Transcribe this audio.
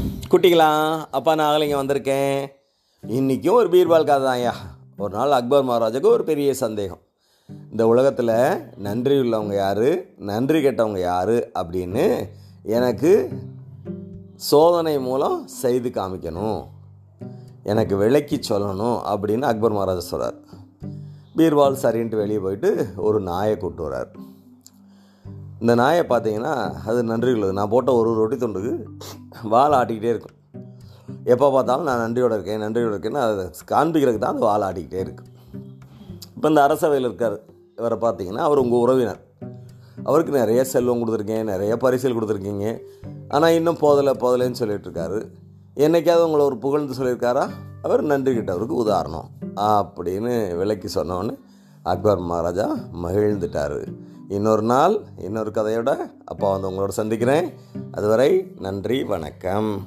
குட்டிங்களா அப்பா நான் ஆகலைங்க வந்திருக்கேன். இன்றைக்கும் ஒரு பீர்பால் கதை தான் ஐயா. ஒரு நாள் அக்பர் மகாராஜுக்கு ஒரு பெரிய சந்தேகம். இந்த உலகத்தில் நன்றி உள்ளவங்க யார் நன்றி கெட்டவங்க யார் அப்படின்னு எனக்கு சோதனை மூலம் செய்து காமிக்கணும். எனக்கு விளக்கி சொல்லணும் அப்படின்னு அக்பர் மகாராஜா சொல்கிறார் பீர்பால் சரின்ட்டு வெளியே போயிட்டு ஒரு நாயை கூப்பிட்டு வர்றார். இந்த நாயை பார்த்தீங்கன்னா அது நன்றி உள்ளது. நான் போட்ட ஒரு ரொட்டி துண்டுக்கு வால் ஆட்டிக்கிட்டே இருக்கும். எப்போ பார்த்தாலும் நான் நன்றியோட இருக்கேன் நன்றியோட இருக்கேன்னு அதை காண்பிக்கிறதுக்கு தான் அது வால் ஆட்டிக்கிட்டே இருக்குது இப்போ இந்த அரசவையில் இருக்கார் இவரை பார்த்தீங்கன்னா அவர் உங்கள் உறவினர். அவருக்கு நிறைய செல்வம் கொடுத்துருக்கேன் நிறைய பரிசில் கொடுத்துருக்கீங்க. ஆனால் இன்னும் போதலை போதலைன்னு சொல்லிட்டு இருக்காரு. என்னைக்காவது உங்களை ஒரு புகழ்ந்து சொல்லியிருக்காரா? அவர் நன்றி கிட்டவருக்கு உதாரணம் அப்படின்னு விளக்கி சொன்னோன்னு அக்பர் மகாராஜா மகிழ்ந்துட்டார். இன்னொரு நாள் இன்னொரு கதையோட அப்பா வந்து உங்களோட சந்திக்கிறேன். அதுவரை நன்றி வணக்கம்.